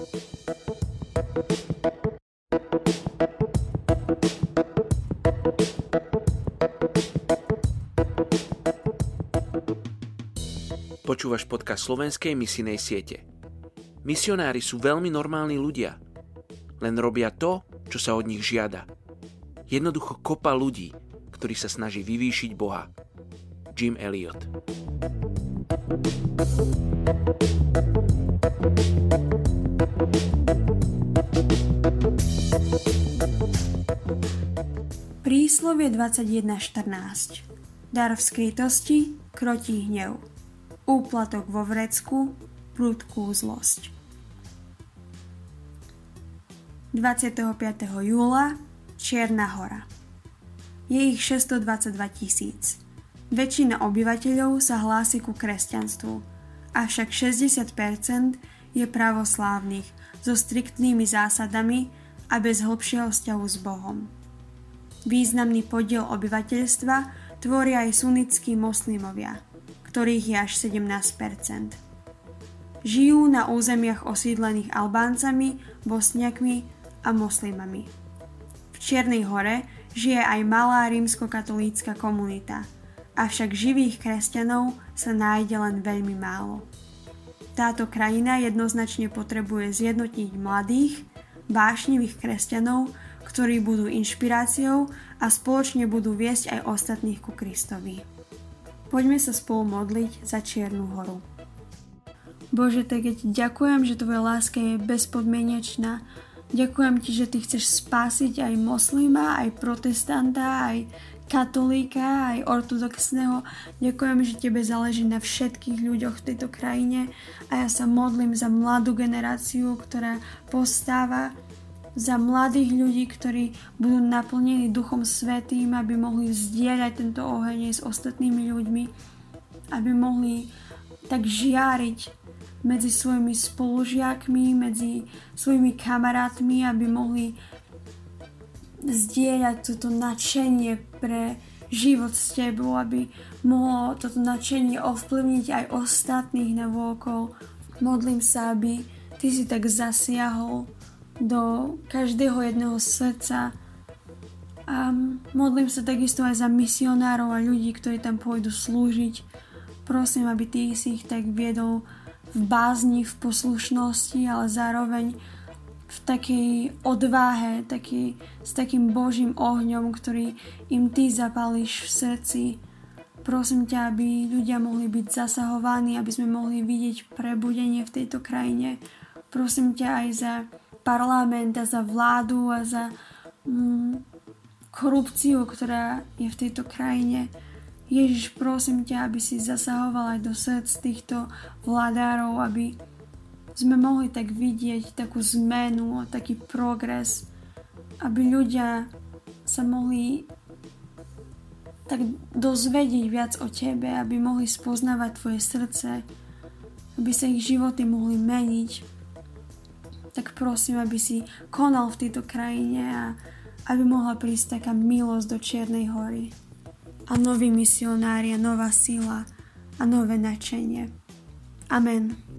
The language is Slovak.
Počúvaš podcast slovenskej misijnej siete. Misionári sú veľmi normálni ľudia. Len robia to, čo sa od nich žiada. Jednoducho kopa ľudí, ktorý sa snaží vyvýšiť Boha. Jim Elliot. Príslovie 21.14 Dar v skrytosti krotí hnev úplatok vo vrecku, prudkú zlosť. 25. júla Čierna hora. Je ich 622 tisíc. Väčšina obyvateľov sa hlási ku kresťanstvu, avšak 60% je pravoslávnych so striktnými zásadami a bez hlbšieho vzťahu s Bohom. Významný podiel obyvateľstva tvoria aj sunnickí moslimovia – ktorých je až 17% Žijú na územiach osídlených Albáncami, Bosniakmi a moslimami. V Čiernej hore žije aj malá rímskokatolícka komunita, avšak živých kresťanov sa nájde len veľmi málo. Táto krajina jednoznačne potrebuje zjednotiť mladých, vášnivých kresťanov, ktorí budú inšpiráciou a spoločne budú viesť aj ostatných ku Kristovi. Poďme sa spolu modliť za Čiernu horu. Bože, tak ja ďakujem, že tvoja láska je bezpodmienečná. Ďakujem ti, že ty chceš spásiť aj moslima, aj protestanta, aj katolíka, aj ortodoxného. Ďakujem, že tebe záleží na všetkých ľuďoch v tejto krajine a ja sa modlím za mladú generáciu, ktorá postáva za mladých ľudí, ktorí budú naplnení Duchom Svetým, aby mohli vzdieľať tento oheň s ostatnými ľuďmi, aby mohli tak žiariť medzi svojimi spolužiakmi, medzi svojimi kamarátmi, aby mohli zdieľať toto nadšenie pre život s tebou, aby mohlo toto nadšenie ovplyvniť aj ostatných na vôkol. Modlím sa, aby ty si tak zasiahol do každého jedného srdca. A modlím sa takisto aj za misionárov a ľudí, ktorí tam pôjdu slúžiť. Prosím, aby ty si ich tak viedol v bázni, v poslušnosti, ale zároveň v takej odváhe, taký, s takým Božím ohňom, ktorý im ty zapálíš v srdci. Prosím ťa, aby ľudia mohli byť zasahovaní, aby sme mohli vidieť prebudenie v tejto krajine. Prosím ťa aj za parlament a za vládu a za mm, korupciu, ktorá je v tejto krajine. Ježiš, prosím ťa, aby si zasahoval aj do srdc týchto vládárov, aby sme mohli tak vidieť takú zmenu, taký progres, aby ľudia sa mohli tak dozvedieť viac o tebe, aby mohli spoznávať tvoje srdce, aby sa ich životy mohli meniť, tak prosím, aby si konal v tejto krajine a aby mohla prísť taká milosť do Čiernej hory. A noví misionári, nová sila a nové načenie. Amen.